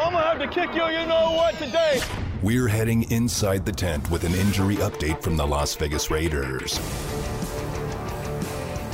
I'm gonna have to kick you, you know what, today. We're heading inside the tent with an injury update from the Las Vegas Raiders.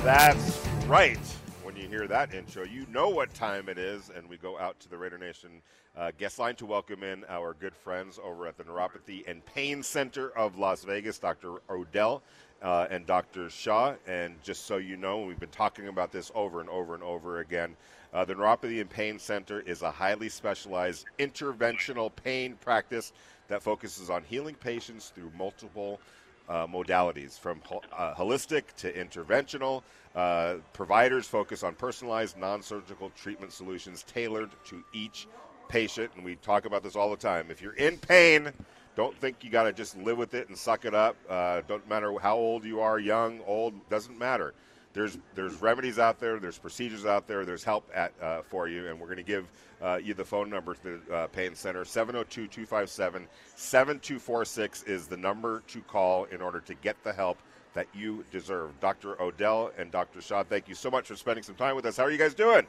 That's right. When you hear that intro, you know what time it is, and we go out to the Raider Nation uh, guest line to welcome in our good friends over at the Neuropathy and Pain Center of Las Vegas, Dr. Odell uh, and Dr. Shaw. And just so you know, we've been talking about this over and over and over again. Uh, the Neuropathy and Pain Center is a highly specialized interventional pain practice that focuses on healing patients through multiple uh, modalities, from uh, holistic to interventional. Uh, providers focus on personalized, non surgical treatment solutions tailored to each patient. And we talk about this all the time. If you're in pain, don't think you got to just live with it and suck it up. Uh, don't matter how old you are, young, old, doesn't matter. There's there's remedies out there, there's procedures out there, there's help at uh, for you, and we're going to give uh, you the phone number to the uh, Pain Center. 702-257-7246 is the number to call in order to get the help that you deserve. Dr. Odell and Dr. Shaw, thank you so much for spending some time with us. How are you guys doing?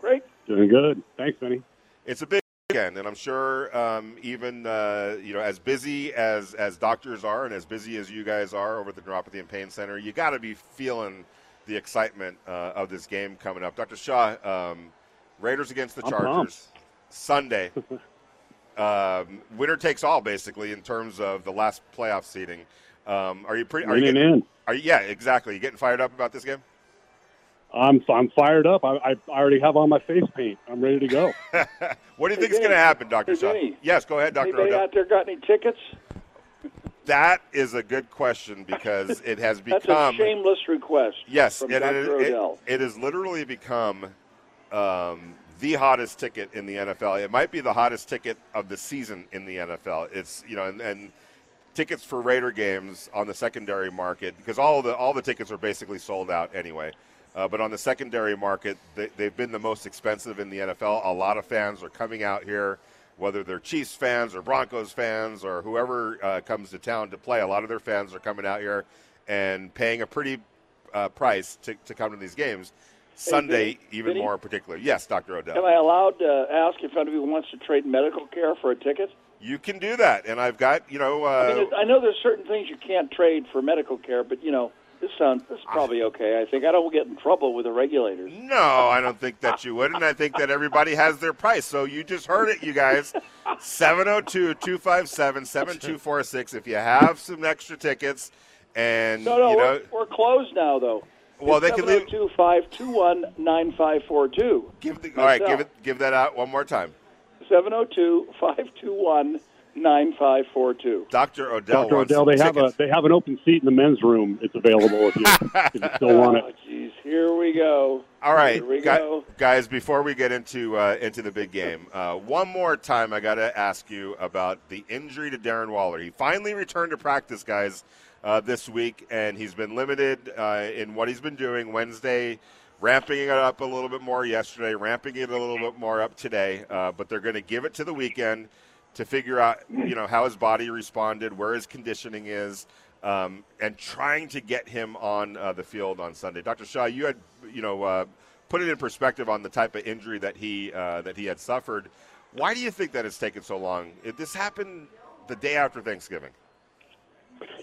Great. Doing good. Thanks, Benny. It's a big weekend, and I'm sure um, even uh, you know as busy as as doctors are, and as busy as you guys are over at the Neuropathy and Pain Center, you got to be feeling the excitement uh, of this game coming up. Dr. Shaw, um, Raiders against the Chargers Sunday. um, winner takes all, basically, in terms of the last playoff seeding. Um, are you pretty? Are you getting, in? Are you, yeah, exactly. You getting fired up about this game? I'm I'm fired up. I, I already have on my face paint. I'm ready to go. what do you think is going to happen, Doctor Shaw? Yes, go ahead, Doctor. Anybody Odell. out there got any tickets? That is a good question because it has become That's a shameless request. Yes, it, it, it, has literally become um, the hottest ticket in the NFL. It might be the hottest ticket of the season in the NFL. It's you know, and, and tickets for Raider games on the secondary market because all the all the tickets are basically sold out anyway. Uh, but on the secondary market, they, they've been the most expensive in the NFL. A lot of fans are coming out here, whether they're Chiefs fans or Broncos fans or whoever uh, comes to town to play. A lot of their fans are coming out here and paying a pretty uh, price to, to come to these games. Sunday, Vinny, even Vinny? more in particular. Yes, Dr. Odell. Am I allowed to ask if anybody wants to trade medical care for a ticket? You can do that, and I've got you know. Uh, I mean, I know there's certain things you can't trade for medical care, but you know, this sounds this is probably okay. I think I don't get in trouble with the regulators. no, I don't think that you would, and I think that everybody has their price. So you just heard it, you guys. 702-257-7246. If you have some extra tickets, and No, no, you know, we're, we're closed now though. well, they can leave. Oh two five two one nine five four two. Give the, all right, give it, give that out one more time. 702-521-9542. Dr. Odell. Dr. Odell, some they have a they have an open seat in the men's room. It's available if you, if you still want Oh, it. jeez, here we go. All right, Here we gu- go. guys. Before we get into uh, into the big game, uh, one more time, I got to ask you about the injury to Darren Waller. He finally returned to practice, guys, uh, this week, and he's been limited uh, in what he's been doing. Wednesday, ramping it up a little bit more yesterday, ramping it a little bit more up today. Uh, but they're going to give it to the weekend to figure out, you know, how his body responded, where his conditioning is. Um, and trying to get him on uh, the field on Sunday. Dr. Shaw, you had, you know, uh, put it in perspective on the type of injury that he uh, that he had suffered. Why do you think that it's taken so long? It, this happened the day after Thanksgiving.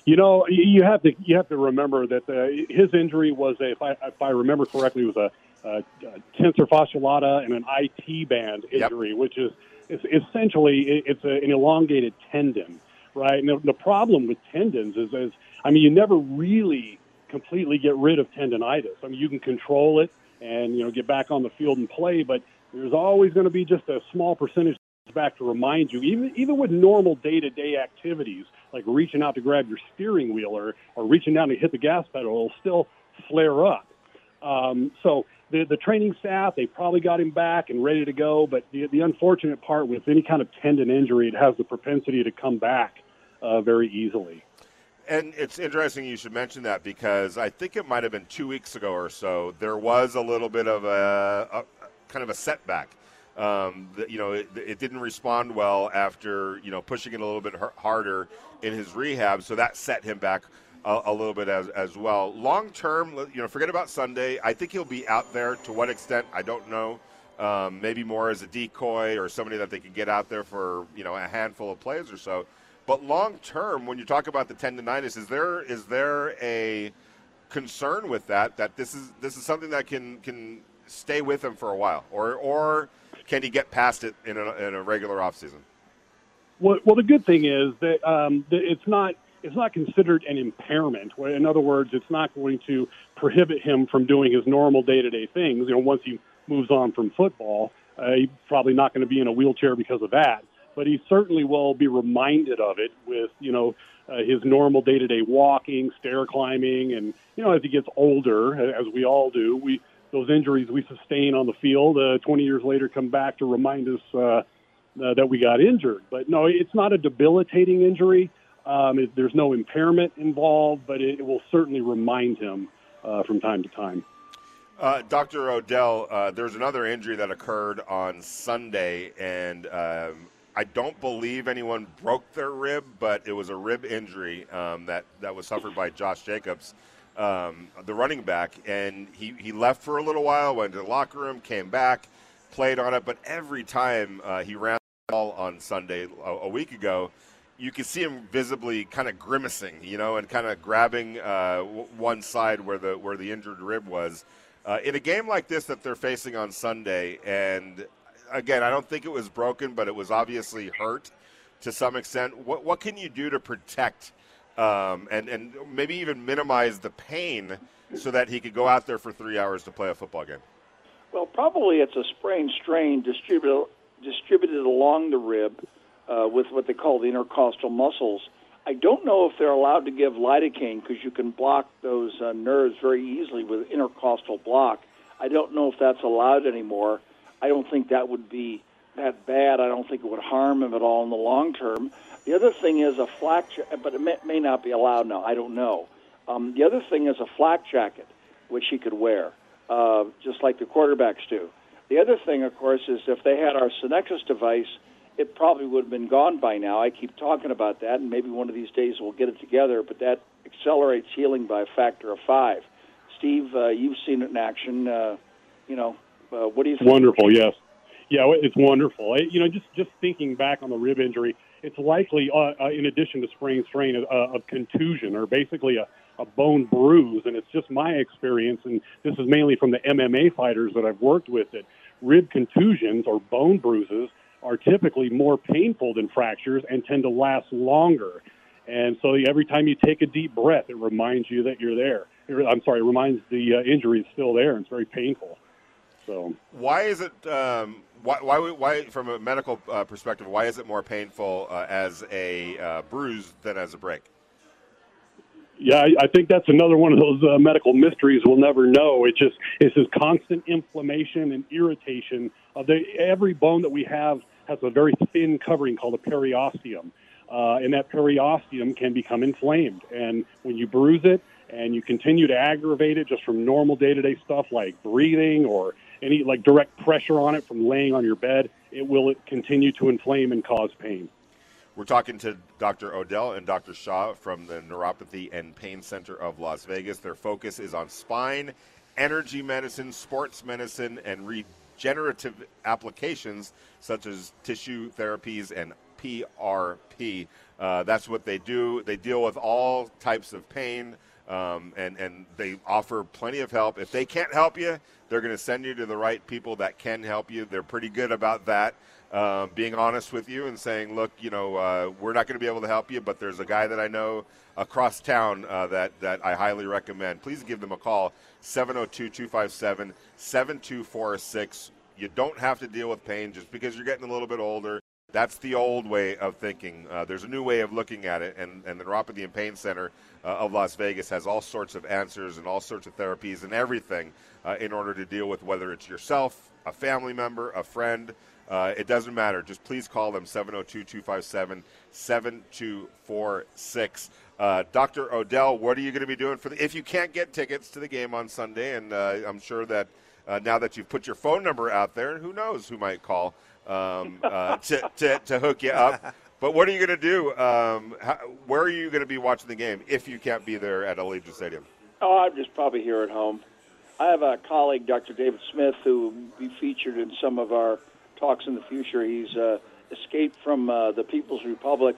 You know, you have to you have to remember that uh, his injury was a, if I if I remember correctly, was a, a, a tensor fascia lata and an IT band Yep. injury, which is, is essentially it's a, an elongated tendon, right? And the, the problem with tendons is, is, I mean, you never really completely get rid of tendonitis. I mean, you can control it and you know get back on the field and play, but there's always going to be just a small percentage back to remind you, even even with normal day to day activities like reaching out to grab your steering wheel or, or reaching down to hit the gas pedal, it'll still flare up. Um, so the the training staff they probably got him back and ready to go, but the the unfortunate part with any kind of tendon injury, it has the propensity to come back uh, very easily. And it's interesting you should mention that because I think it might have been two weeks ago or so. There was a little bit of a, a kind of a setback. Um, you know, it, it didn't respond well after you know pushing it a little bit harder in his rehab, so that set him back a, a little bit as as well. Long term, you know, forget about Sunday. I think he'll be out there. To what extent, I don't know. um, maybe more as a decoy or somebody that they can get out there for you know a handful of plays or so. But long term, when you talk about the ten to tendonitis, is there is there a concern with that that this is this is something that can can stay with him for a while, or or can he get past it in a, in a regular offseason? Well, well, the good thing is that um, it's not it's not considered an impairment. In other words, it's not going to prohibit him from doing his normal day to day things. You know, once he moves on from football, uh, he's probably not going to be in a wheelchair because of that. But he certainly will be reminded of it with you know uh, his normal day to day walking, stair climbing, and you know as he gets older, as we all do, we those injuries we sustain on the field uh, 20 years later come back to remind us uh, uh, that we got injured. But no, it's not a debilitating injury. Um, it, there's no impairment involved, but it, it will certainly remind him uh, from time to time. Uh, Dr. Odell, uh, there's another injury that occurred on Sunday, and um, I don't believe anyone broke their rib, but it was a rib injury um, that, that was suffered by Josh Jacobs um, the running back, and he, he left for a little while, went to the locker room, came back, played on it, but every time uh, he ran the ball on Sunday a, a, week ago, you can see him visibly kind of grimacing, you know, and kind of grabbing uh, w- one side where the where the injured rib was. Uh, in a game like this that they're facing on Sunday, and again, I don't think it was broken, but it was obviously hurt to some extent. What what can you do to protect? um, and and maybe even minimize the pain so that he could go out there for three hours to play a football game? Well, probably it's a sprain strain distributed distributed along the rib uh, with what they call the intercostal muscles. I don't know if they're allowed to give lidocaine because you can block those uh, nerves very easily with intercostal block. I don't know if that's allowed anymore. I don't think that would be that bad. I don't think it would harm him at all in the long term. The other thing is a flak, but it may, may not be allowed now. I don't know. Um, the other thing is a flak jacket, which he could wear, uh, just like the quarterbacks do. The other thing, of course, is if they had our Sanexas device, it probably would have been gone by now. I keep talking about that, and maybe one of these days we'll get it together. But that accelerates healing by a factor of five. Steve, uh, you've seen it in action. Uh, you know, uh, what do you think? Wonderful, yes. Yeah, it's wonderful. You know, just just thinking back on the rib injury, it's likely, uh, uh, in addition to sprain strain, uh, of contusion or basically a, a bone bruise. And it's just my experience, and this is mainly from the MMA fighters that I've worked with, that rib contusions or bone bruises are typically more painful than fractures and tend to last longer. And so every time you take a deep breath, it reminds you that you're there. I'm sorry, it reminds the uh, injury is still there, and it's very painful. So why is it um, why, why, why, from a medical uh, perspective, why is it more painful uh, as a uh, bruise than as a break? Yeah, I, I think that's another one of those uh, medical mysteries we'll never know. It just it's this constant inflammation and irritation of the every bone that we have has a very thin covering called a periosteum, uh, and that periosteum can become inflamed. And when you bruise it and you continue to aggravate it just from normal day-to-day stuff like breathing or any like direct pressure on it from laying on your bed, it will continue to inflame and cause pain. We're talking to Dr. Odell and Dr. Shaw from the Neuropathy and Pain Center of Las Vegas. Their focus is on spine, energy medicine, sports medicine, and regenerative applications such as tissue therapies and PRP. Uh, that's what they do. They deal with all types of pain, um, and and they offer plenty of help. If they can't help you, they're going to send you to the right people that can help you. They're pretty good about that, uh, being honest with you and saying, look, you know, uh, we're not going to be able to help you, but there's a guy that I know across town uh, that that I highly recommend. Please give them a call 702-257-7246. You don't have to deal with pain just because you're getting a little bit older. That's the old way of thinking. Uh, there's a new way of looking at it, and, and the Neuropathy and Pain Center uh, of Las Vegas has all sorts of answers and all sorts of therapies and everything uh, in order to deal with whether it's yourself, a family member, a friend. Uh, it doesn't matter. Just please call them 702 257 7246. Uh, Dr. Odell, what are you going to be doing for the, if you can't get tickets to the game on Sunday? And uh, I'm sure that now that you've put your phone number out there, who knows who might call um, uh, to, to, to, hook you up. But what are you going to do? Um, how, where are you going to be watching the game if you can't be there at Allegiant Stadium? Oh, I'm just probably here at home. I have a colleague, Dr. David Smith, who will be featured in some of our talks in the future. He's uh, escaped from uh, the People's Republic,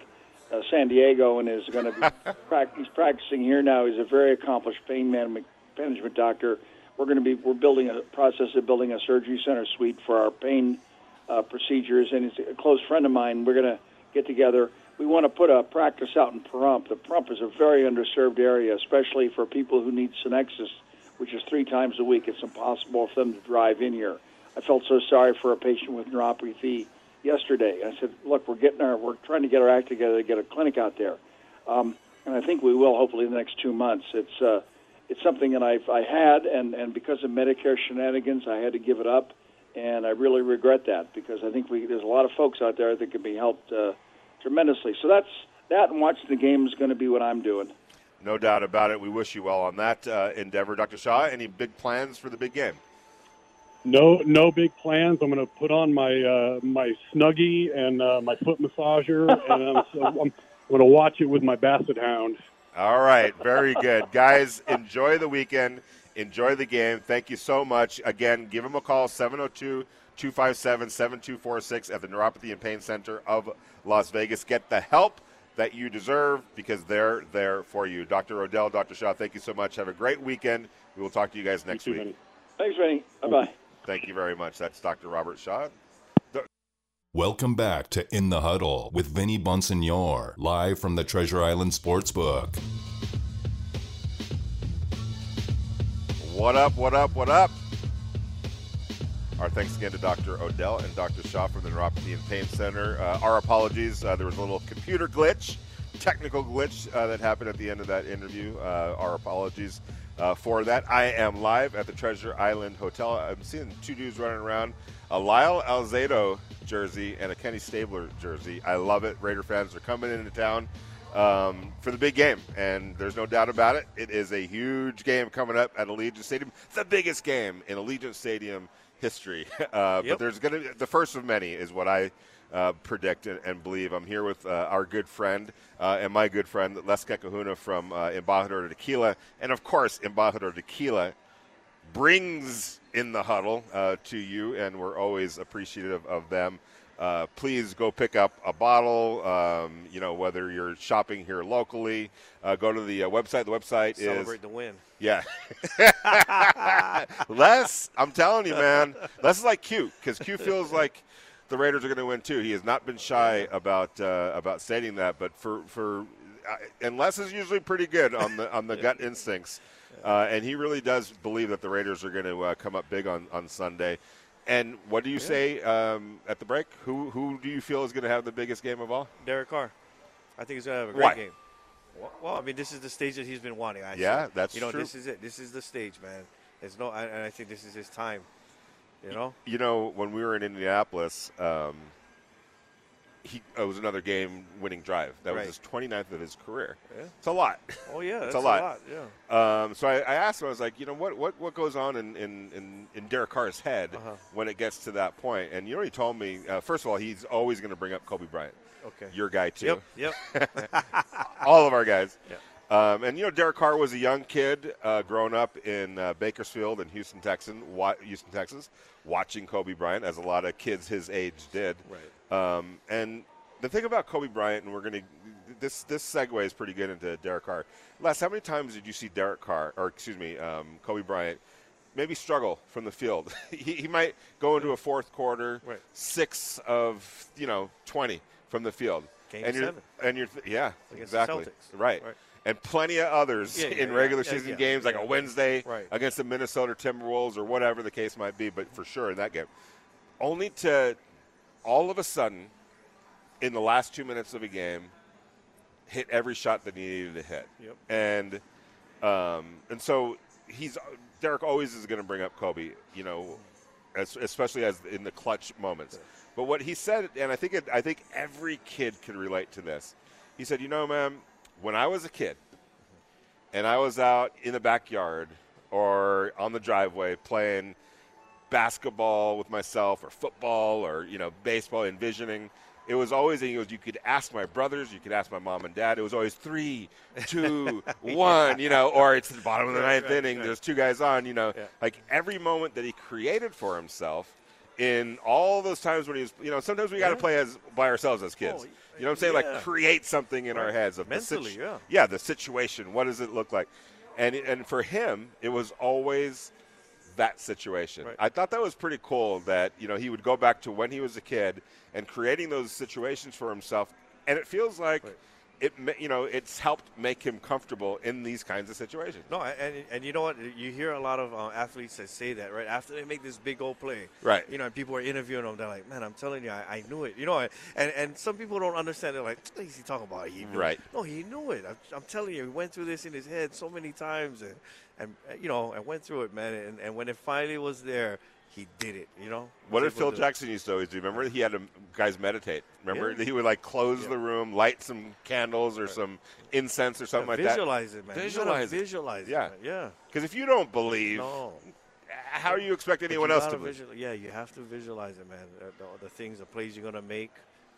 uh, San Diego, and is going to be prac- he's practicing here now. He's a very accomplished pain man- management doctor. We're going to be we're building a process of building a surgery center suite for our pain uh, procedures, and he's a close friend of mine. We're going to get together. We want to put a practice out in Pahrump. The Pahrump is a very underserved area, especially for people who need Sanexas, which is three times a week. It's impossible for them to drive in here. I felt so sorry for a patient with neuropathy yesterday. I said, "Look, we're getting our we're trying to get our act together to get a clinic out there, um, and I think we will hopefully in the next two months." It's uh, it's something that I've I had, and and because of Medicare shenanigans, I had to give it up, and I really regret that because I think we there's a lot of folks out there that could be helped uh, tremendously. So that's that, and watching the game is going to be what I'm doing. No doubt about it. We wish you well on that uh, endeavor, Dr. Shaw. Any big plans for the big game? No, no big plans. I'm going to put on my uh, my snuggie and uh, my foot massager, and I'm, so I'm going to watch it with my basset hound. All right, very good. Guys, enjoy the weekend. Enjoy the game. Thank you so much. Again, give them a call 702 257 7246 at the Neuropathy and Pain Center of Las Vegas. Get the help that you deserve because they're there for you. Dr. Odell, Dr. Shaw, thank you so much. Have a great weekend. We will talk to you guys next too, week. Vinny. Thanks, Rennie. Bye bye. Thank you very much. That's Dr. Robert Shaw. Welcome back to In the Huddle with Vinny Bonsignore, live from the Treasure Island Sportsbook. What up, what up, what up? Our thanks again to Dr. Odell and Dr. Shaw from the Neuropathy and Pain Center. Uh, our apologies. Uh, there was a little computer glitch, technical glitch uh, that happened at the end of that interview. Uh, our apologies uh, for that. I am live at the Treasure Island Hotel. I'm seeing two dudes running around a Lyle Alzado jersey and a Kenny Stabler jersey. I love it. Raider fans are coming into town um, for the big game, and there's no doubt about it. It is a huge game coming up at Allegiant Stadium, the biggest game in Allegiant Stadium history. Uh, But there's going to be the first of many, is what I uh, predict and, and believe. I'm here with uh, our good friend uh, and my good friend Les Kahuna from uh, Embajador Tequila, and of course, Embajador Tequila brings in the huddle uh, to you, and we're always appreciative of them. Uh, please go pick up a bottle. Um, you know, whether you're shopping here locally, uh, go to the uh, website. The website is Celebrate the win. yeah. Les, I'm telling you, man, Les is like Q because Q feels like the Raiders are going to win too. He has not been shy about uh, about stating that, but for for uh, and Les is usually pretty good on the on the gut instincts, uh, and he really does believe that the Raiders are going to uh, come up big on on Sunday. And what do you say um, at the break? Who who do you feel is going to have the biggest game of all? Derek Carr. I think he's going to have a great Why? game. Well- Well, I mean, this is the stage that he's been wanting. I Yeah, think. that's you know, true. this is it. This is the stage, man. There's no, and I think this is his time. You know, you know, when we were in Indianapolis, um, he it was another game-winning drive. That Right. was his 29th of his career. Yeah. It's a lot. oh yeah, It's that's a lot. Yeah. Um, so I, I asked him, I was like, you know, what what, what goes on in, in, in, in Derek Carr's head Uh-huh. when it gets to that point? And you know, he told me. Uh, first of all, he's always going to bring up Kobe Bryant. Okay. Your guy too. Yep. Yep. all of our guys. Yeah. Um, and you know, Derek Carr was a young kid, uh, growing up in uh, Bakersfield in Houston, Texas, wa- Houston, Texas, watching Kobe Bryant, as a lot of kids his age did. Right. Um, and the thing about Kobe Bryant, and we're going to this this segue is pretty good into Derek Carr. Les, how many times did you see Derek Carr, or excuse me, um, Kobe Bryant, maybe struggle from the field? he, he might go into a fourth quarter, Right. six of you know twenty from the field, Game and you're seven. and you're yeah exactly right. Right. And plenty of others Yeah, yeah, in regular yeah, season games, like a Wednesday Right. against the Minnesota Timberwolves or whatever the case might be, but for sure in that game. Only to all of a sudden, in the last two minutes of a game, hit every shot that he needed to hit. Yep. And um, and so he's Derek always is going to bring up Kobe, you know, as, especially as in the clutch moments. But what he said, and I think it, I think every kid can relate to this. He said, "You know, man, when I was a kid, and I was out in the backyard or on the driveway playing basketball with myself or football or you know baseball envisioning it was always goes, you could ask my brothers, you could ask my mom and dad. It was always three, two, one, you know, or it's the bottom of the ninth right, inning. right. There's two guys on, you know, Yeah. like every moment that he created for himself. In all those times when he was, you know, sometimes we got to play as by ourselves as kids. Oh, you know what I'm saying? Like create something in our heads of the Mentally, situ- yeah. yeah, the situation. What does it look like? And and for him, it was always that situation. Right. I thought that was pretty cool that you know he would go back to when he was a kid and creating those situations for himself, and it feels like Right. It you know it's helped make him comfortable in these kinds of situations. No, and and you know what? You hear a lot of uh, athletes that say that right after they make this big old play, Right. You know, and people are interviewing them. They're like, "Man, I'm telling you, I, I knew it." You know, and and some people don't understand. They're like, "What is he talking about? He knew Right. It. No, he knew it. I'm, I'm telling you, he went through this in his head so many times, and and you know, and went through it, man. And, and when it finally was there, he did it. You know. What did Phil to- Jackson used to always do? Remember, he had them guys meditate. Remember, Yeah. he would like close Yeah. the room, light some candles or some incense or something like that. visualize it, man. Visualize it. Visualize it. Yeah. man. Yeah. Because if you don't believe, No. how do you expect anyone you else to believe? visual- yeah, you have to visualize it, man. Uh, The, the things, the plays you're gonna make,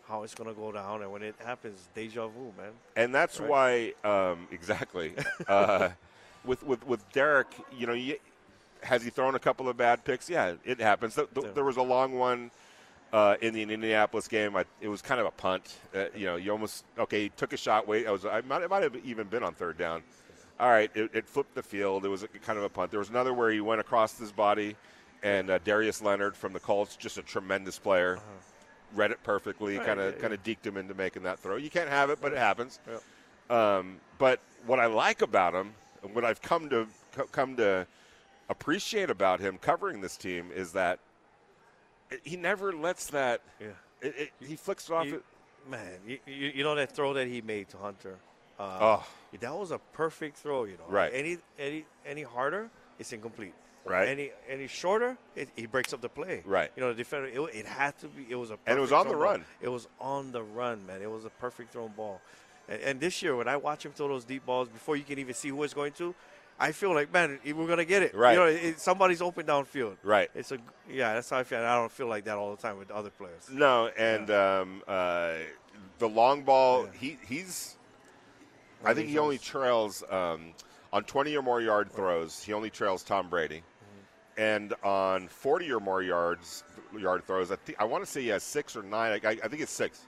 how it's gonna go down, and when it happens, deja vu, man. and that's Right. why um, exactly uh, with with with Derek, you know, you, has he thrown a couple of bad picks? Yeah, it happens. Th- th- Yeah. There was a long one uh, in the Indianapolis game. I, it was kind of a punt. Uh, you know, you almost okay. He took a shot. Wait, I was. I might, it might have even been on third down. All right, it, it flipped the field. It was a, kind of a punt. There was another where he went across his body, and uh, Darius Leonard from the Colts, just a tremendous player, read it perfectly. Kind of kind of deked him into making that throw. You can't have it, but it happens. Yep. Um, but what I like about him, and what I've come to come to appreciate about him covering this team, is that he never lets that. Yeah. It, it, he flicks it off. You- it, man, you, you, know that throw that he made to Hunter. Uh, Oh. that was a perfect throw. You know, Right. Any any any harder, it's incomplete. Right. Any any shorter, it, he breaks up the play. Right. You know, the defender. It, it had to be. It was a. And it was on the thrown ball. run. It was on the run, man. It was a perfect thrown ball. And, and this year, when I watch him throw those deep balls before you can even see who it's going to, I feel like, man, we're gonna get it. Right. You know, it, somebody's open downfield. Right. It's a yeah. That's how I feel. I don't feel like that all the time with other players. no, and um, uh, the long ball. Yeah. He he's. I think he only trails um, on 20 or more yard throws. He only trails Tom Brady, Mm-hmm. and on 40 or more yards yard throws, I think I want to say he has six or nine. I, I think it's six.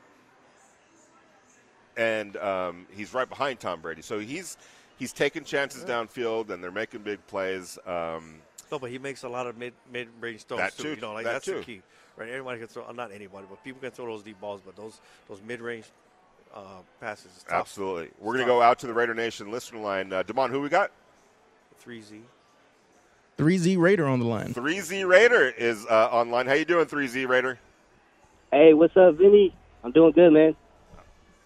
And um, he's right behind Tom Brady, so he's he's taking chances downfield, and they're making big plays. Um, No, but he makes a lot of mid mid range throws That too. too. You know, like That that's too. the key, right? Everybody can throw. uh, Not anybody, but people can throw those deep balls. But those those mid range uh, passes, is tough. absolutely, we're gonna go out to the Raider Nation listener line. Uh, Demond, who we got? Three Z. 3Z Raider on the line. 3Z Raider is uh, online. How you doing, 3Z Raider? Hey, what's up, Vinny? I'm doing good, man.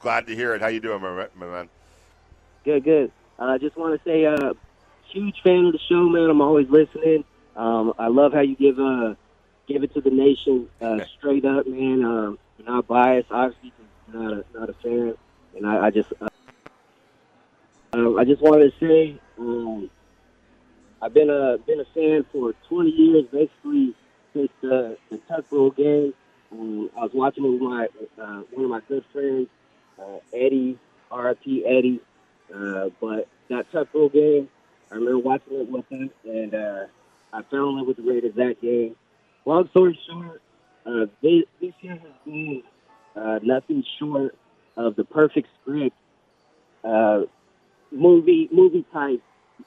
Glad to hear it. How you doing, my, my man? Good, good. I uh, just want to say, uh, huge fan of the show, man. I'm always listening. Um, I love how you give uh, give it to the nation uh, straight up, man. Um, you're not biased, obviously. Not a not a fan, and I, I just uh, um, I just wanted to say um, I've been a been a fan for 20 years, basically since the the Tuck Rule game. Um, I was watching it with my uh, one of my good friends, uh, Eddie, RIP Eddie. Uh, but that Tuck Rule game, I remember watching it with him, and uh, I fell in love with the Raiders that game. Long story short, uh, this, this year has been uh, nothing short of the perfect script, uh, movie movie type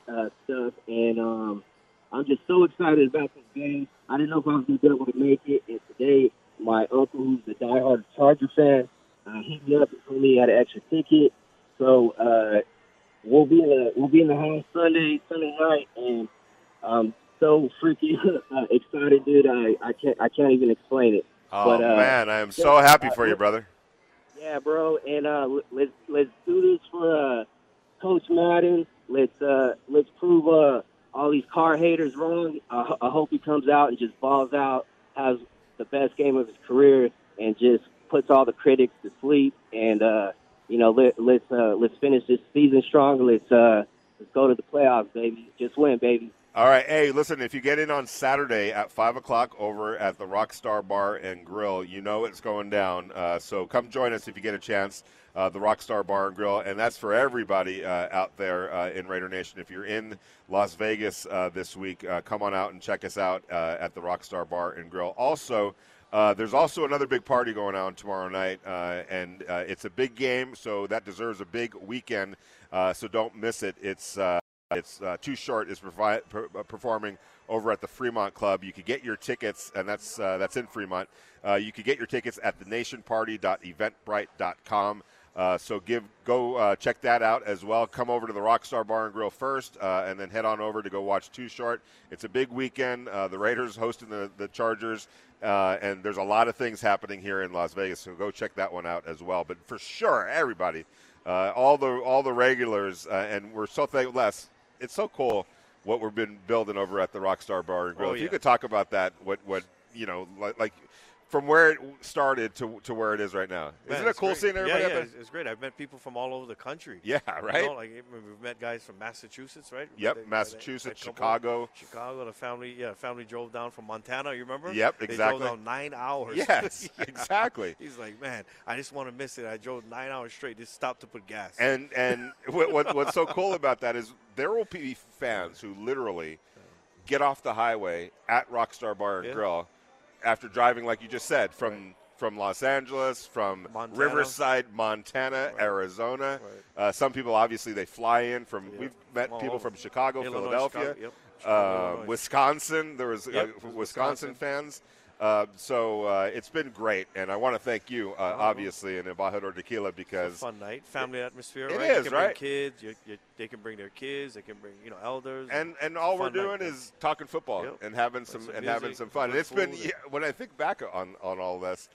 uh, stuff, and um, I'm just so excited about this game. I didn't know if I was to be able to make it, and today my uncle, who's a diehard Charger fan, uh, hit me up and told me he had an extra ticket. So uh, we'll be in the we'll be in the house Sunday Sunday night, and I'm so freaking uh, excited, dude. I, I can't I can't even explain it. Oh But, uh, man, I am so happy uh, for you, brother. Yeah, bro, and uh, let's let's do this for uh, Coach Madden. Let's uh, let's prove uh, all these car haters wrong. I, I hope he comes out and just balls out, has the best game of his career, and just puts all the critics to sleep. And uh, you know, let, let's uh, let's finish this season strong. Let's uh, let's go to the playoffs, baby. Just win, baby. All right. Hey, listen, if you get in on Saturday at 5 o'clock over at the Rockstar Bar and Grill, you know it's going down. Uh, so come join us if you get a chance. Uh, the Rockstar Bar and Grill, and that's for everybody uh, out there uh, in Raider Nation. If you're in Las Vegas uh, this week, uh, come on out and check us out at the Rockstar Bar and Grill. Also, uh, there's also another big party going on tomorrow night, uh, and uh, it's a big game, so that deserves a big weekend. Uh, so don't miss it. It's uh, it's uh, Too Short. Is provi- per- performing over at the Fremont Club. You could get your tickets, and that's that's in Fremont. You could get your tickets at thenationparty.eventbrite.com. Uh, so give go uh, check that out as well. Come over to the Rockstar Bar and Grill first, uh, and then head on over to go watch Too Short. It's a big weekend. The Raiders hosting the the Chargers, uh, and there's a lot of things happening here in Las Vegas. So go check that one out as well. But for sure, everybody, uh, all the all the regulars, uh, and we're so thankful. Les, it's so cool what we've been building over at the Rockstar Bar and Grill. Oh, if you could talk about that, what what you know, like, like from where it started to to where it is right now. Man, Isn't it cool great. seeing everybody yeah, yeah? It's, it's great. I've met people from all over the country. Yeah, You right. know, like we've met guys from Massachusetts, right? Yep, They- they- Massachusetts, that couple- Chicago. Chicago. The family, yeah, family drove down from Montana. You remember? Yep, exactly. They drove down nine hours. Yes, Yeah. exactly. He's like, man, I just want to miss it. I drove nine hours straight. Just stopped to put gas. And and what, what what's so cool about that is there will be fans who literally get off the highway at Rockstar Bar and Yeah. Grill after driving, like you just said, from from Los Angeles, from Montana. Riverside, Montana, Right. Arizona. Right. Uh, some people obviously they fly in from. Yeah. We've met all people over. from Chicago, Illinois, Philadelphia. Chicago, yep. Chicago, uh, Wisconsin. There was Yep, uh, was Wisconsin, Wisconsin. fans. Uh, so uh, it's been great, and I want to thank you, uh, Uh-huh. obviously, in Embajador Tequila because It's a fun night, family atmosphere. It right? is, you can right? Bring kids, you, you, they can bring their kids. They can bring you know elders. and and all we're fun night, doing is talking football Yep. and having some some and having some fun. And it's been yeah, when I think back on on all this,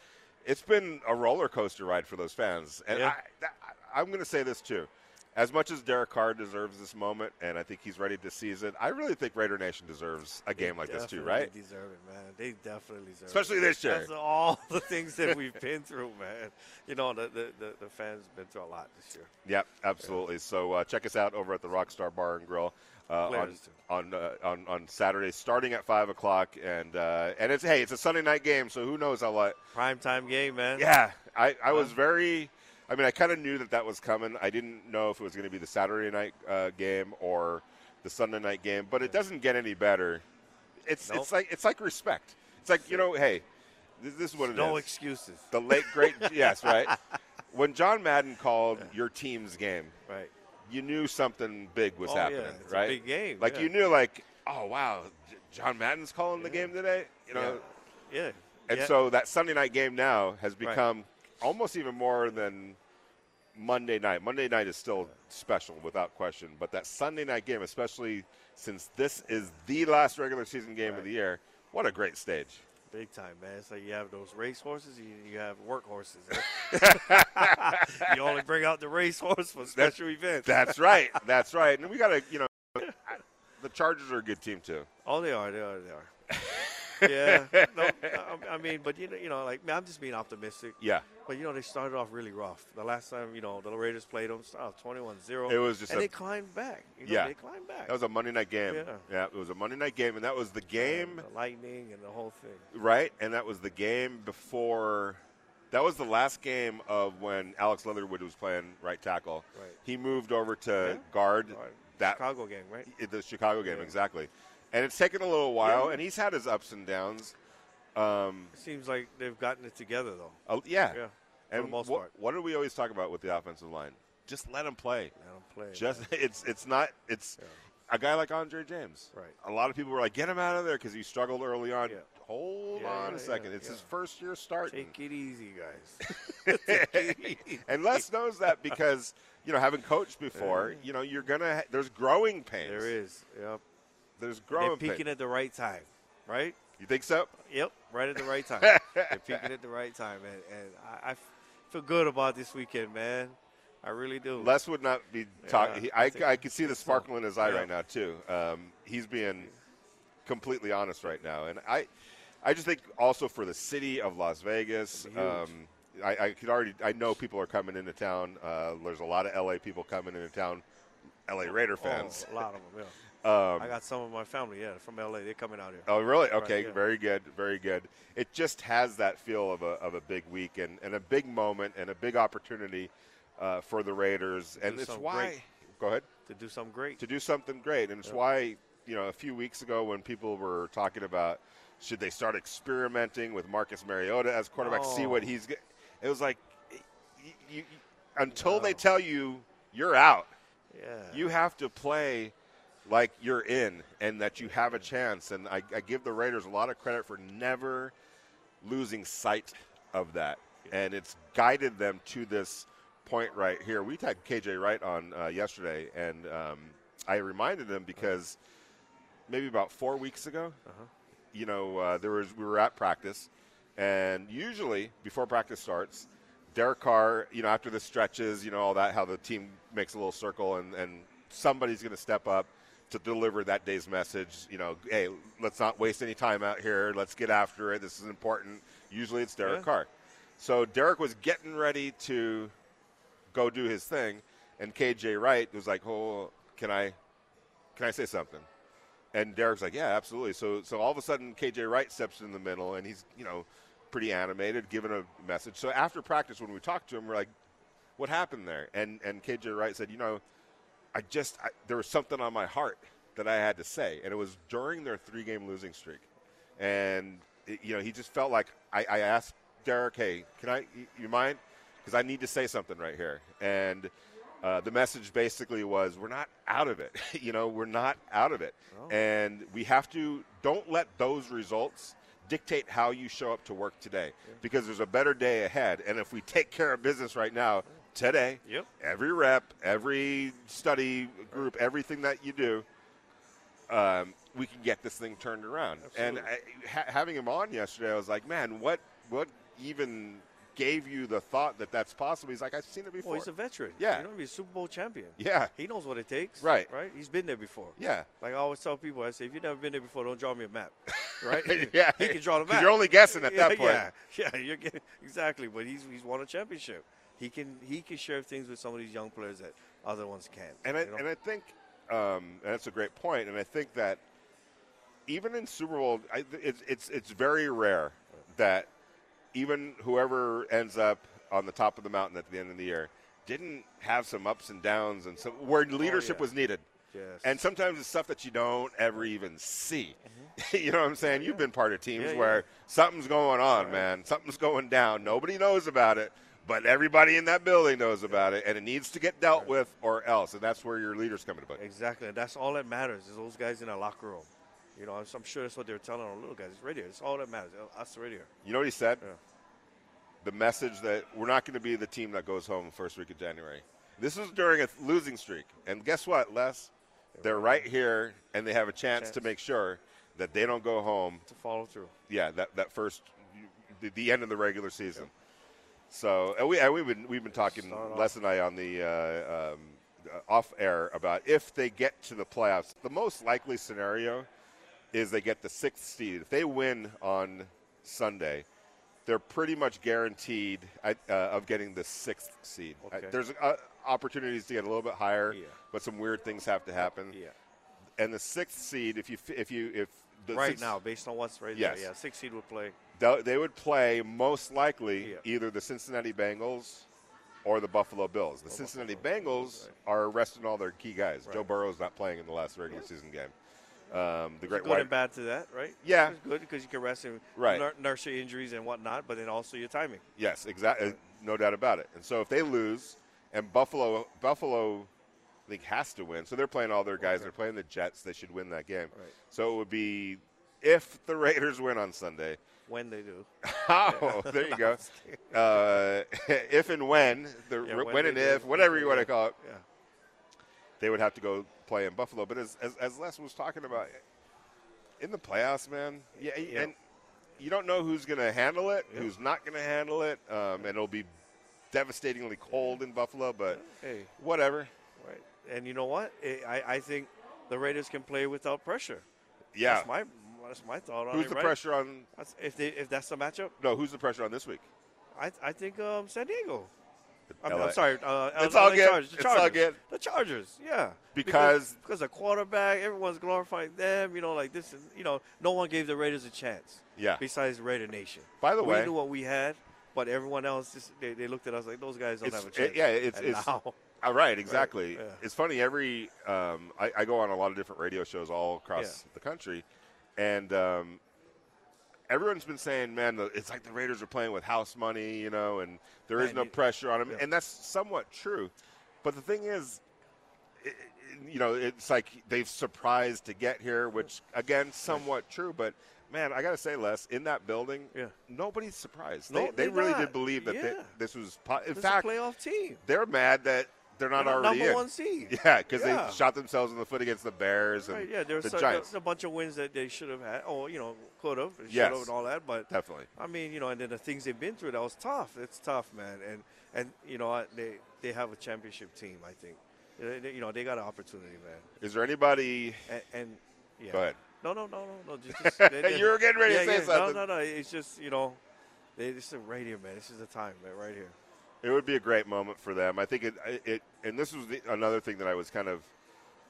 it's been a roller coaster ride for those fans. And Yeah. I, that, I'm going to say this too. As much as Derek Carr deserves this moment, and I think he's ready to seize it, I really think Raider Nation deserves a They game like this too, right? They Deserve it, man. They definitely deserve Especially it. Especially this year. After all the things that we've been through, man. You know, the the, the, the fans been through a lot this year. Yep, absolutely. So uh, check us out over at the Rockstar Bar and Grill uh, on on, uh, on on Saturday, starting at five o'clock, and uh, and it's hey, it's a Sunday night game, so who knows how what Prime time game, man. Yeah, I, I was very. I mean, I kind of knew that that was coming. I didn't know if it was going to be the Saturday night uh, game or the Sunday night game, but it doesn't get any better. It's Nope. it's like it's like respect. It's like you know, hey, this, this is what it is. No excuses. the late great yes, right. When John Madden called your team's game, Right. you knew something big was Oh, happening, yeah, right? big game, Like yeah. you knew, like, oh wow, John Madden's calling the game today. You know, Yeah. and Yeah. so that Sunday night game now has Right. Almost even more than Monday night. Monday night is still special without question, but that Sunday night game, especially since this is the last regular season game of the year, what a great stage. Big time, man. It's like you have those race horses, you, you have work horses. you only bring out the race horse for special events. That's right. That's right. And we got to, you know, the Chargers are a good team too. Oh, they are. They are. They are. Yeah. No, I, I mean, but you know, you know, like I'm just being optimistic. Yeah. But you know, they started off really rough. The last time, you know, the Raiders played them, started off 21-0. It was just and a- they climbed back. You know, Yeah. they climbed back. That was a Monday night game. Yeah. it was a Monday night game, and that was the game, the lightning and the whole thing. right? And that was the game before. That was the last game of when Alex Leatherwood was playing right tackle. Right. He moved over to Yeah. guard right. that Chicago game, right? the Chicago game Yeah. exactly. And it's taken a little while, Yeah. and he's had his ups and downs. Um, It seems like they've gotten it together though. uh, yeah. Yeah. And the most what, part. what do we always talk about with the offensive line? Just let him play. Let them play. Just man. it's it's not it's Yeah. a guy like Andre James. Right. A lot of people were like, get him out of there because he struggled early on. Yeah. Hold Yeah, on a second. yeah, it's yeah. his first year starting. Take it easy, guys. Take it easy. and Les knows that because you know having coached before, you know you're gonna ha- there's growing pains. there is. Yep. There's They're peaking pains. at the right time, right? You think so? Yep, right at the right time. They're peaking at the right time, and, and I, I feel good about this weekend, man. I really do. Les would not be talking. Yeah, I, I could see the sparkle in his eye Yeah. right now too. Um, he's being completely honest right now, and I, I just think also for the city of Las Vegas. It'll be huge. Um, I, I could already. I know people are coming into town. Uh, there's a lot of LA people coming into town. LA Raider fans. Oh, a lot of them, Um, I got some of my family, yeah, from LA. They're coming out here. Oh, really? Right, Okay, yeah. very good, very good. It just has that feel of a, of a big week and, and a big moment and a big opportunity uh, for the Raiders. And it's why. great. Go ahead. To do something great. To do something great. And it's why, you know, a few weeks ago when people were talking about should they start experimenting with Marcus Mariota as quarterback, see what Oh. he's. g- It was like, y- y- you, until they tell you you're out, yeah. you have to play like you're in and that you have a chance. And I, I give the Raiders a lot of credit for never losing sight of that. And it's guided them to this point right here. We had KJ Wright on uh, yesterday, and um, I reminded him because maybe about four weeks ago, you know, uh, there was we were at practice, and usually before practice starts, Derek Carr, you know, after the stretches, you know, all that, how the team makes a little circle, and, and somebody's going to step up to deliver that day's message. You know, hey, let's not waste any time out here. Let's get after it. This is important. Usually it's Derek Yeah. Carr. So Derek was getting ready to go do his thing, and KJ Wright was like, "Oh, can I, can I say something?" And Derek's like, "Yeah, absolutely." So, so all of a sudden, KJ Wright steps in the middle, and he's, you know, pretty animated, giving a message. So after practice, when we talked to him, we're like, "What happened there?" And and KJ Wright said, "You know, I just I, there was something on my heart that I had to say, and it was during their three-game losing streak, and it, you know, he just felt like I, I asked Derek, "Hey, can I? You, mind? Because I need to say something right here." And uh, the message basically was, "We're not out of it. you know, we're not out of it, and we have to. Don't let those results." Dictate how you show up to work today because there's a better day ahead. And if we take care of business right now, today, Yep. every rep, every study group, everything that you do, um, we can get this thing turned around. And I, ha- having him on yesterday, I was like, man, what what even gave you the thought that that's possible? He's like, I've seen it before. Well, he's a veteran. Yeah. You know, he's a Super Bowl champion. yeah, He knows what it takes. Right. Right? He's been there before. yeah. Like I always tell people, I say, if you've never been there before, don't draw me a map. Right? yeah, He can draw the map. You're only guessing at yeah, that point. Yeah, yeah, you're getting exactly. But he's he's won a championship. He can he can share things with some of these young players that other ones can't. And I, you know? and I think, um, and that's a great point. And I think that even in Super Bowl, I, it's, it's, it's very rare that even whoever ends up on the top of the mountain at the end of the year didn't have some ups and downs and some where leadership yeah. was needed. yes. And sometimes it's stuff that you don't ever even see. you know what I'm saying? You've been part of teams Mm-hmm. Yeah, yeah. where something's going on, Right. man. Something's going down. Nobody knows about it, but everybody in that building knows about it, and it needs to get dealt with or else. And that's where your leaders come into play. Exactly. And that's all that matters is those guys in that locker room. You know, I'm, I'm sure that's what they're telling our little guys. It's radio. It's all that matters. Uh, us radio. You know what he said? Yeah. The message that we're not going to be the team that goes home the first week of January. This was during a losing streak. And guess what, Les? They're right here, and they have a chance, to make sure that they don't go home To follow through. yeah, that, that first, the, the end of the regular season. So and we and we've been we've been talking Start off. Les and I on the uh, um, uh, off air about if they get to the playoffs. The most likely scenario is they get the sixth seed. If they win on Sunday, they're pretty much guaranteed uh, uh, of getting the sixth seed. Uh, Okay. there's uh, opportunities to get a little bit higher, Yeah. but some weird things have to happen. Yeah. And the sixth seed, if you if you if the right sixth- now, based on what's right Yes. there. Yeah, six seed would play. They'll- would play most likely Yeah. either the Cincinnati Bengals or the Buffalo Bills. The Cincinnati Bengals are resting all their key guys. Joe Right. Burrow's not playing in the last regular season game. Um, the great good and bad to that, right? Yeah. It's good because you can rest and Right. nur- nurse your injuries and whatnot, but then also your timing. yes, exactly, no doubt about it. And so if they lose, and Buffalo, Buffalo, I think has to win. So they're playing all their guys. They're playing the Jets. They should win that game. Right. So it would be if the Raiders win on Sunday. When they do. Oh, there you go. Uh, if and when the Yeah, when, when and they do. if whatever you want to call it, Yeah. they would have to go play in Buffalo. But as as, as Les was talking about, in the playoffs, man, yeah, Yeah. and you don't know who's going to handle it, who's not going to handle it, um, and it'll be devastatingly cold in Buffalo. But Hey, whatever, right. And you know what? I, I, I think the Raiders can play without pressure. yeah. That's my that's my thought on Who's it. the right? pressure on? That's, if they if that's the matchup, No, who's the pressure on this week? I I think um, San Diego. I'm, LA. I'm sorry. Uh, It's all good. Chargers, the It's all Chargers. good. The Chargers, yeah. Because- because the quarterback, everyone's glorifying them. You know, like this is, you know, no one gave the Raiders a chance. Yeah. Besides Raider Nation. By the we way- we knew what we had, but everyone else just they, they looked at us like those guys don't have a chance. it- yeah, it's- And it's- now, Uh, right, exactly. yeah. It's funny. Every um, I, I go on a lot of different radio shows all across Yeah. the country, and um, everyone's been saying, "Man, it's like the Raiders are playing with house money, you know, and there is Man, no you- pressure on them." yeah. And that's somewhat true. But the thing is, i i- you know, it's like they've surprised to get here, which again, somewhat true. But man, I got to say, Les, in that building, Yeah. nobody's surprised. No, they they really not. did believe that they, this was. Po- in this fact, a playoff team. they're mad that they're not They're already number in. one seed. Yeah, because Yeah. they shot themselves in the foot against the Bears and Right, yeah, there's the a, Giants. a bunch of wins that they should have had. Oh, you know, could have, should Yes. have, and all that. But Definitely. I mean, you know, and then the things they've been through, that was tough. It's tough, man. And and you know, they they have a championship team. I think, you know, they got an opportunity, man. Is there anybody? And, and yeah. Go ahead. No, no, no, no, no. Just, just, they- You were getting ready to say yeah, something. No, no, no. It's just you know, they, this is a radio, man. This is the time, man, right here. It would be a great moment for them. I think it. It and this was the, another thing that I was kind of.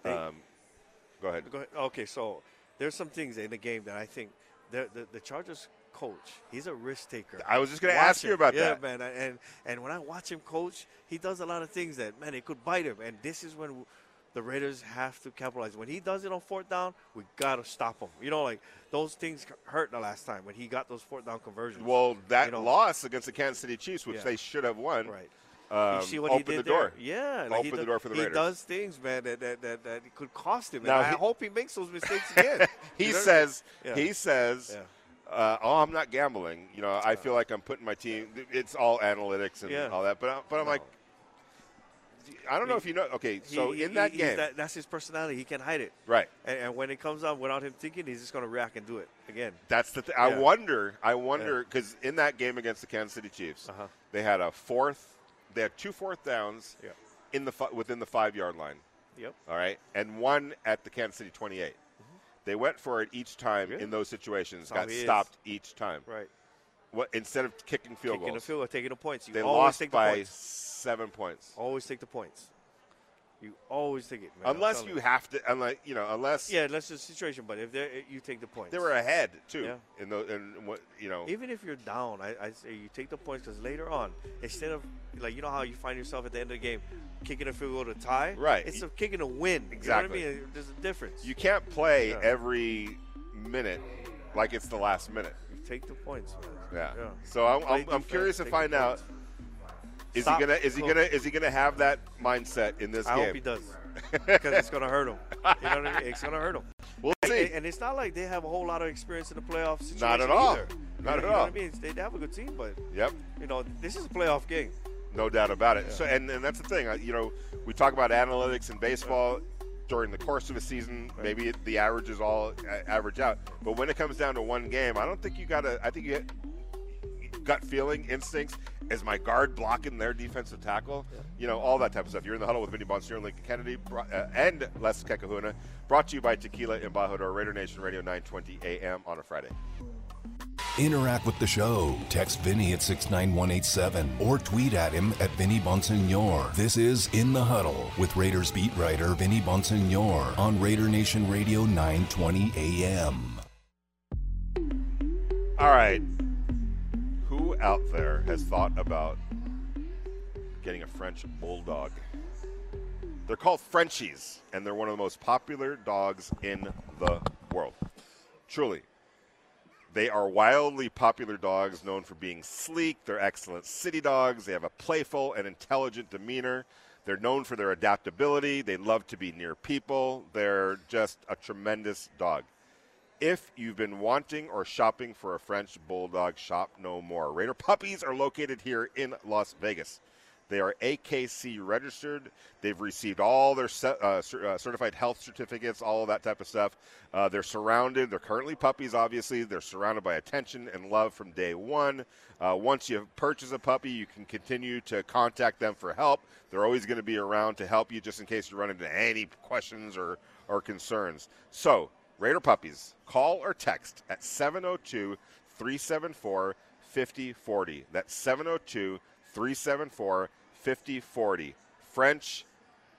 Um, go ahead. Go ahead. Okay, so there's some things in the game that I think the the, the Chargers coach, he's a risk taker. I was just gonna Watch ask you about yeah, that. Yeah, man. And and when I watch him coach, he does a lot of things that man, it could bite him. And this is when the Raiders have to capitalize. When he does it on fourth down, we gotta stop him. You know, like those things hurt the last time when he got those fourth down conversions. Well, that You know, loss against the Kansas City Chiefs, which Yeah. they should have won, right. um, you see what opened he did the door. there? Yeah, Opened he the does- door for the Raiders. he does things, man, that that, that, that could cost him. Now and I hope he makes those mistakes again. he says. Yeah. He says. Yeah. Uh, oh, I'm not gambling. You know, I feel like I'm putting my team. It's all analytics and Yeah. all that. But I, but I'm No. like, I don't know if you know. Okay, so he- in that he- game, that, that's his personality. He can't hide it. right? And, and when it comes out without him thinking, he's just going to react and do it again. That's the. Th- I wonder. I wonder because in that game against the Kansas City Chiefs, Uh-huh. they had a fourth. They had two fourth downs Yeah. in the fi- within the five yard line. Yep. All right, and one at the Kansas City 28. They went for it each time Mm-hmm. Good. in those situations. That's got he is. stopped each time. Right. What instead of kicking field Kicking the goals, field goal, taking the points. You they lost take the by points. Seven points. Always take the points. You always take it, man. Unless you have to, unless you know, unless Yeah, that's the situation. But if they eh, you take the points. they were ahead too. Yeah. In the in what you know. Even if you're down, I, I say you take the points because later on, instead of like you know how you find yourself at the end of the game kicking a field goal to tie, Right. It's a kicking a win. Exactly. You know what I mean? There's a difference. you can't play Yeah. every minute like it's the last minute. You take the points, man. Yeah. So I'm, I'm, I'm curious to find out points. Is Stop. he gonna is he gonna is he gonna have that mindset in this I game? hope he does because it's gonna hurt him. You know what I mean? It's gonna hurt him. We'll see. and it's not like they have a whole lot of experience in the playoff situation. Not at all. Either. Not you at know, all. What I mean, they, they have a good team, but Yep. you know, this is a playoff game. No doubt about it. So, and, and that's the thing. You know, we talk about analytics in baseball during the course of a season. Maybe the averages all average out, but when it comes down to one game, I don't think you got to. I think you gut feeling, instincts. Is my guard blocking their defensive tackle? You know, all that type of stuff. You're in the huddle with Vinny Bonsignore, Lincoln Kennedy, bro- uh, and Les Kekahuna. Brought to you by Tequila Embajador, Raider Nation Radio, 920 a.m. on a Friday. Interact with the show. Text Vinny at 69187 or tweet at him at Vinny Bonsignore. This is In the Huddle with Raiders beat writer Vinny Bonsignore on Raider Nation Radio 920 AM. All right. Out there has thought about getting a French bulldog? They're called Frenchies, and they're one of the most popular dogs in the world. Truly. They are wildly popular dogs known for being sleek. They're excellent city dogs. They have a playful and intelligent demeanor. They're known for their adaptability. They love to be near people. They're just a tremendous dog. If you've been wanting or shopping for a French Bulldog, shop no more. Raider Puppies are located here in Las Vegas. They are AKC registered. They've received all their uh, uh, certified health certificates, all of that type of stuff. Uh, they're surrounded. They're currently puppies, obviously. They're surrounded by attention and love from day one. Uh, once you purchase a puppy, you can continue to contact them for help. They're always going to be around to help you just in case you run into any questions or, or concerns. So, Raider Puppies, call or text at 702 374 5040. That's 702 374 5040. French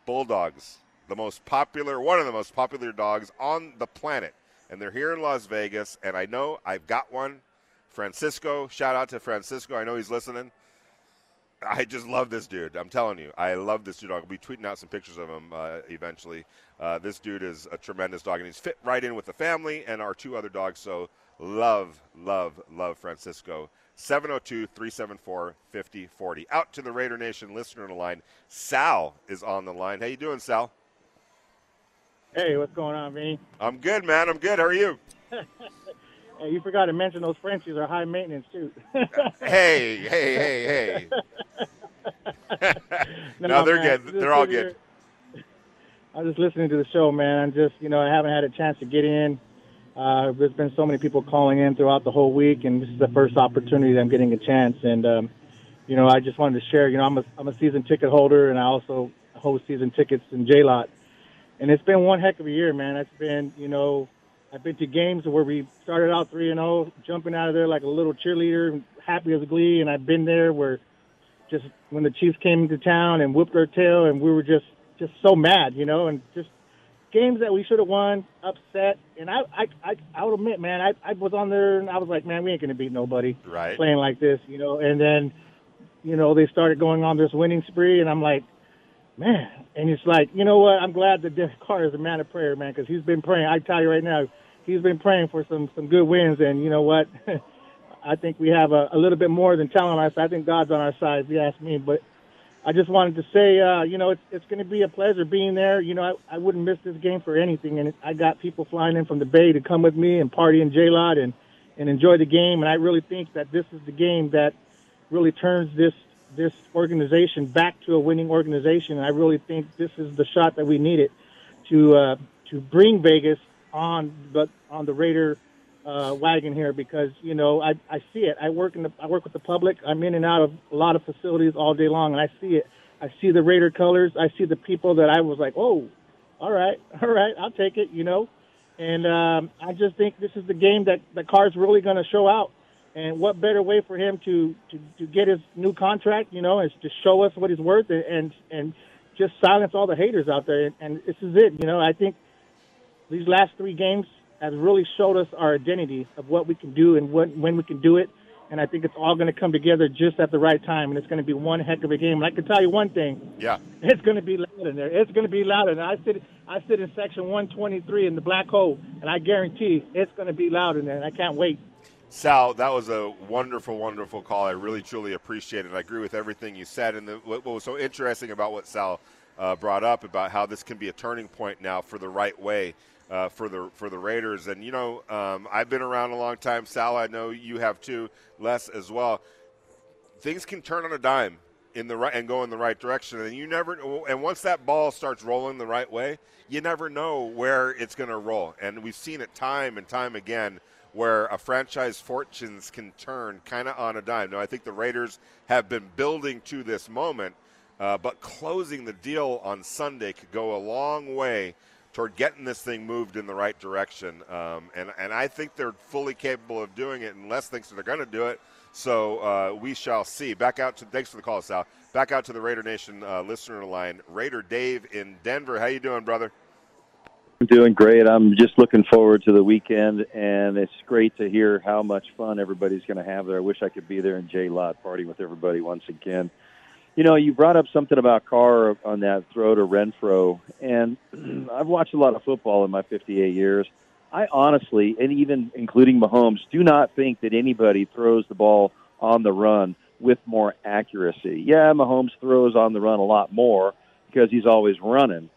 Bulldogs, the most popular, one of the most popular dogs on the planet. And they're here in Las Vegas, and I know I've got one. Francisco, shout out to Francisco. I know he's listening. I just love this dude. I'm telling you, I love this dude. I'll be tweeting out some pictures of him uh, eventually. Uh, this dude is a tremendous dog, and he's fit right in with the family and our two other dogs. So love, love, love Francisco. 702 374 5040. Out to the Raider Nation listener on the line. Sal is on the line. How you doing, Sal? Hey, what's going on, Vinny? I'm good, man. I'm good. How are you? hey, you forgot to mention those Frenchies are high maintenance, too. hey, hey, hey, hey. no, no, they're man, good. They're all good. I'm just listening to the show, man. I'm just, you know, I haven't had a chance to get in. Uh, there's been so many people calling in throughout the whole week, and this is the first opportunity that I'm getting a chance. And um, you know, I just wanted to share. You know, I'm a I'm a season ticket holder, and I also host season tickets in J Lot. And it's been one heck of a year, man. It's been, you know, I've been to games where we started out three and zero, oh, jumping out of there like a little cheerleader, happy as a glee. And I've been there where just when the Chiefs came into town and whooped our tail, and we were just just so mad, you know, and just games that we should have won, upset. And I, I, I, I would admit, man, I, I was on there and I was like, man, we ain't gonna beat nobody right. playing like this, you know. And then, you know, they started going on this winning spree, and I'm like, man. And it's like, you know what? I'm glad that Derek Carr is a man of prayer, man, because he's been praying. I tell you right now, he's been praying for some some good wins. And you know what? I think we have a, a little bit more than talent on. I think God's on our side, if you ask me. But I just wanted to say, uh, you know, it's it's going to be a pleasure being there. You know, I, I wouldn't miss this game for anything, and I got people flying in from the Bay to come with me and party in J Lot and and enjoy the game. And I really think that this is the game that really turns this this organization back to a winning organization. And I really think this is the shot that we needed to uh, to bring Vegas on, but on the Raider uh, wagon here because you know I, I see it. I work in the I work with the public. I'm in and out of a lot of facilities all day long, and I see it. I see the Raider colors. I see the people that I was like, oh, all right, all right, I'll take it. You know, and um, I just think this is the game that the Carr's really going to show out. And what better way for him to, to, to get his new contract, you know, is to show us what he's worth and, and, and just silence all the haters out there. And, and this is it. You know, I think these last three games has really showed us our identity of what we can do and what, when we can do it. And I think it's all going to come together just at the right time, and it's going to be one heck of a game. And I can tell you one thing: yeah, it's going to be loud in there. It's going to be loud. And I sit, I sit in section 123 in the black hole, and I guarantee it's going to be loud in there. And I can't wait. Sal, that was a wonderful, wonderful call. I really, truly appreciate it. I agree with everything you said. And the, what, was so interesting about what Sal uh, brought up about how this can be a turning point now for the right way uh, for the for the Raiders. And you know, um, I've been around a long time, Sal. I know you have too, Les as well. Things can turn on a dime in the right and go in the right direction, and you never. And once that ball starts rolling the right way, you never know where it's going to roll. And we've seen it time and time again where a franchise fortunes can turn kind of on a dime. Now, I think the Raiders have been building to this moment, uh, but closing the deal on Sunday could go a long way toward getting this thing moved in the right direction. Um, and, and I think they're fully capable of doing it, and Les thinks they're going to do it. So uh, we shall see. Back out to thanks for the call, Sal. Back out to the Raider Nation uh, listener line, Raider Dave in Denver. How you doing, brother? I'm doing great. I'm just looking forward to the weekend, and it's great to hear how much fun everybody's going to have there. I wish I could be there in J Lot partying with everybody once again. You know, you brought up something about Carr on that throw to Renfrow, and I've watched a lot of football in my 58 years. I honestly, and even including Mahomes, do not think that anybody throws the ball on the run with more accuracy. Yeah, Mahomes throws on the run a lot more because he's always running.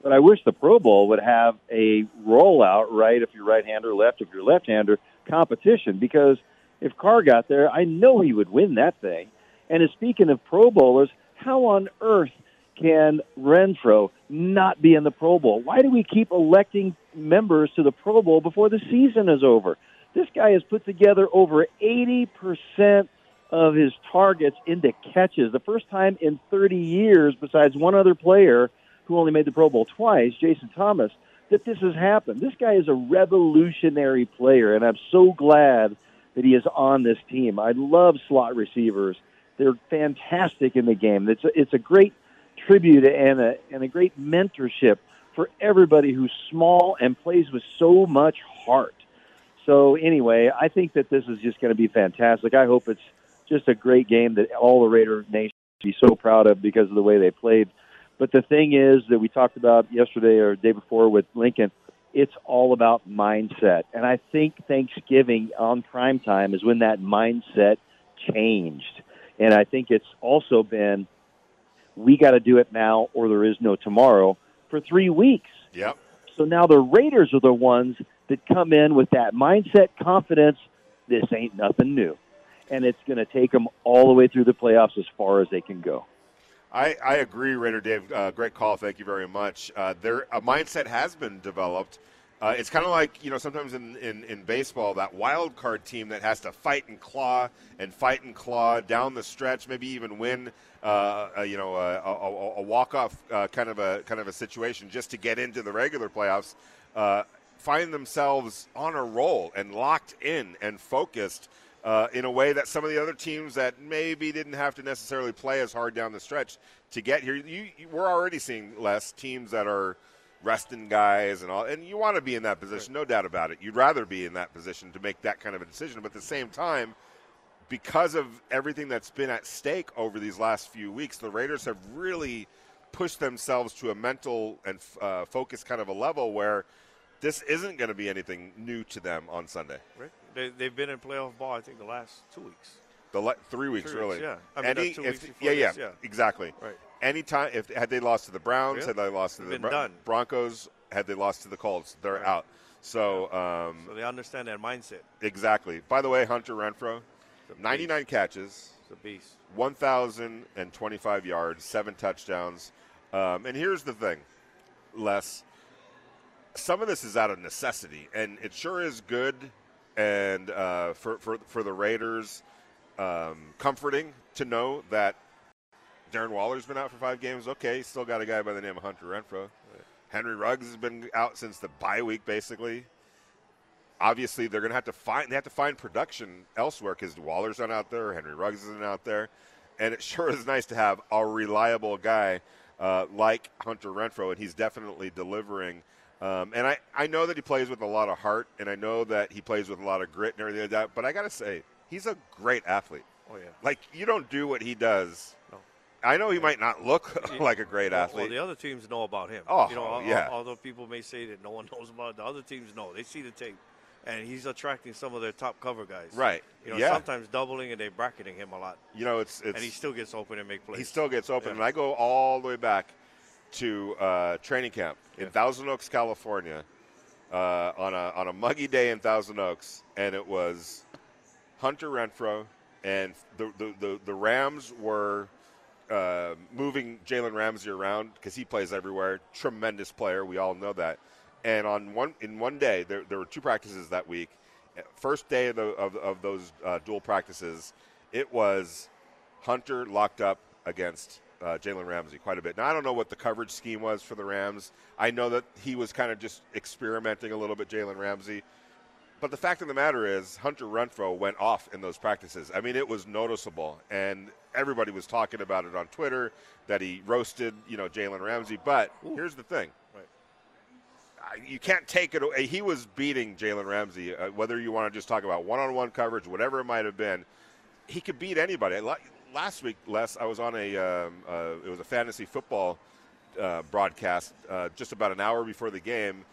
But I wish the Pro Bowl would have a rollout, right? If you're right hander, left, if you're left hander, competition. Because if Carr got there, I know he would win that thing. And speaking of Pro Bowlers, how on earth can Renfrow not be in the Pro Bowl? Why do we keep electing members to the Pro Bowl before the season is over? This guy has put together over 80% of his targets into catches. The first time in 30 years, besides one other player who only made the Pro Bowl twice, Jason Thomas, that this has happened. This guy is a revolutionary player, and I'm so glad that he is on this team. I love slot receivers They're fantastic in the game. It's a, it's a great tribute and a and a great mentorship for everybody who's small and plays with so much heart. So anyway, I think that this is just going to be fantastic. I hope it's just a great game that all the Raider Nation be so proud of because of the way they played. But the thing is that we talked about yesterday or day before with Lincoln, it's all about mindset. And I think Thanksgiving on prime time is when that mindset changed. And I think it's also been we got to do it now or there is no tomorrow for three weeks. Yep. So now the Raiders are the ones that come in with that mindset, confidence. This ain't nothing new, and it's going to take them all the way through the playoffs as far as they can go. I, I agree, Raider Dave. Uh, great call. Thank you very much. Uh, there, a mindset has been developed. Uh, it's kind of like you know sometimes in, in, in baseball that wild card team that has to fight and claw and fight and claw down the stretch, maybe even win uh, a, you know a, a, a walk off uh, kind of a kind of a situation just to get into the regular playoffs. Uh, find themselves on a roll and locked in and focused uh, in a way that some of the other teams that maybe didn't have to necessarily play as hard down the stretch to get here. You, you, we're already seeing less teams that are resting guys and all, and you want to be in that position, no doubt about it. You'd rather be in that position to make that kind of a decision, but at the same time, because of everything that's been at stake over these last few weeks, the Raiders have really pushed themselves to a mental and uh, focus kind of a level where this isn't going to be anything new to them on Sunday. Right. They, they've been in playoff ball, I think, the last two weeks. The le- three weeks, Three really. weeks, yeah. I mean, Any, two if, yeah, yeah, yeah. exactly. Right. Anytime if had they lost to the Browns, Yeah. had they lost to the Bron- Broncos, had they lost to the Colts, they're Right. out. So, um, So they understand that mindset. exactly. By the way, Hunter Renfrow, 99 catches, It's a beast. 1,025 yards, seven touchdowns. Um, and here's the thing, Les. Some of this is out of necessity, and it sure is good, and uh, for, for for the Raiders, um, comforting to know that Darren Waller's been out for five games. Okay, still got a guy by the name of Hunter Renfrow. Henry Ruggs has been out since the bye week, basically. Obviously, they're going to have to find they have to find production elsewhere because Waller's not out there, Henry Ruggs isn't out there, and it sure is nice to have a reliable guy uh, like Hunter Renfrow, and he's definitely delivering. Um, and I, I know that he plays with a lot of heart, and I know that he plays with a lot of grit and everything like that. But I got to say, he's a great athlete. Oh, yeah. Like you don't do what he does. I know he might not look like a great athlete. Well, the other teams know about him. Oh, you know, yeah. Although people may say that no one knows about it, the other teams know. They see the tape, and he's attracting some of their top cover guys. Right. You know, Yeah. sometimes doubling and they bracketing him a lot, you know, it's it's and he still gets open and make plays. he still gets open. Yeah. And I go all the way back to uh, training camp in Yeah. Thousand Oaks, California, uh, on a on a muggy day in Thousand Oaks, and it was Hunter Renfrow, and the the the, the Rams were. Uh, moving Jalen Ramsey around because he plays everywhere. Tremendous player, we all know that. And on one in one day, there, there were two practices that week. First day of, the, of, of those uh, dual practices, it was Hunter locked up against uh, Jalen Ramsey quite a bit. Now I don't know what the coverage scheme was for the Rams. I know that he was kind of just experimenting a little bit, Jalen Ramsey. But the fact of the matter is, Hunter Renfrow went off in those practices. I mean, it was noticeable, and everybody was talking about it on Twitter that he roasted, you know, Jalen Ramsey. But here's the thing: Right. You can't take it away. He was beating Jalen Ramsey, uh, whether you want to just talk about one-on-one coverage, whatever it might have been. He could beat anybody. Last week, Les, I was on a um, uh, it was a fantasy football uh, broadcast uh, just about an hour before the game,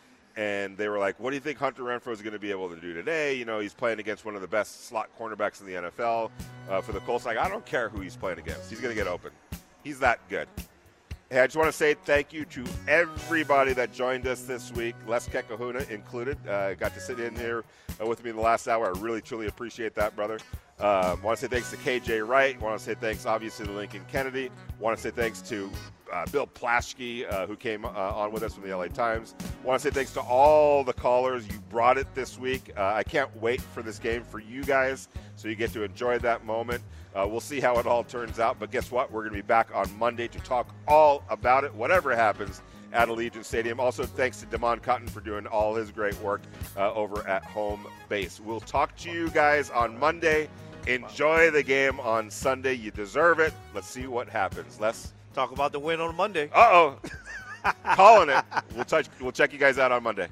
and they were like, "What do you think Hunter Renfrow is going to be able to do today?" You know, he's playing against one of the best slot cornerbacks in the NFL uh, for the Colts. Like, I don't care who he's playing against; he's going to get open. He's that good. Hey, I just want to say thank you to everybody that joined us this week, Les Kekahuna included. Uh, got to sit in here uh, with me in the last hour. I really, truly appreciate that, brother. Um, want to say thanks to KJ Wright. Want to say thanks, obviously, to Lincoln Kennedy. Want to say thanks to uh, Bill Plaschke, uh, who came uh, on with us from the LA Times. Want to say thanks to all the callers. You brought it this week. Uh, I can't wait for this game for you guys, so you get to enjoy that moment. Uh, we'll see how it all turns out. But guess what? We're going to be back on Monday to talk all about it, whatever happens at Allegiant Stadium. Also, thanks to Damon Cotton for doing all his great work uh, over at home base. We'll talk to you guys on Monday. Enjoy the game on Sunday. You deserve it. Let's see what happens. Les? Talk about the win on Monday. Uh oh. Calling it. We'll touch we'll check you guys out on Monday.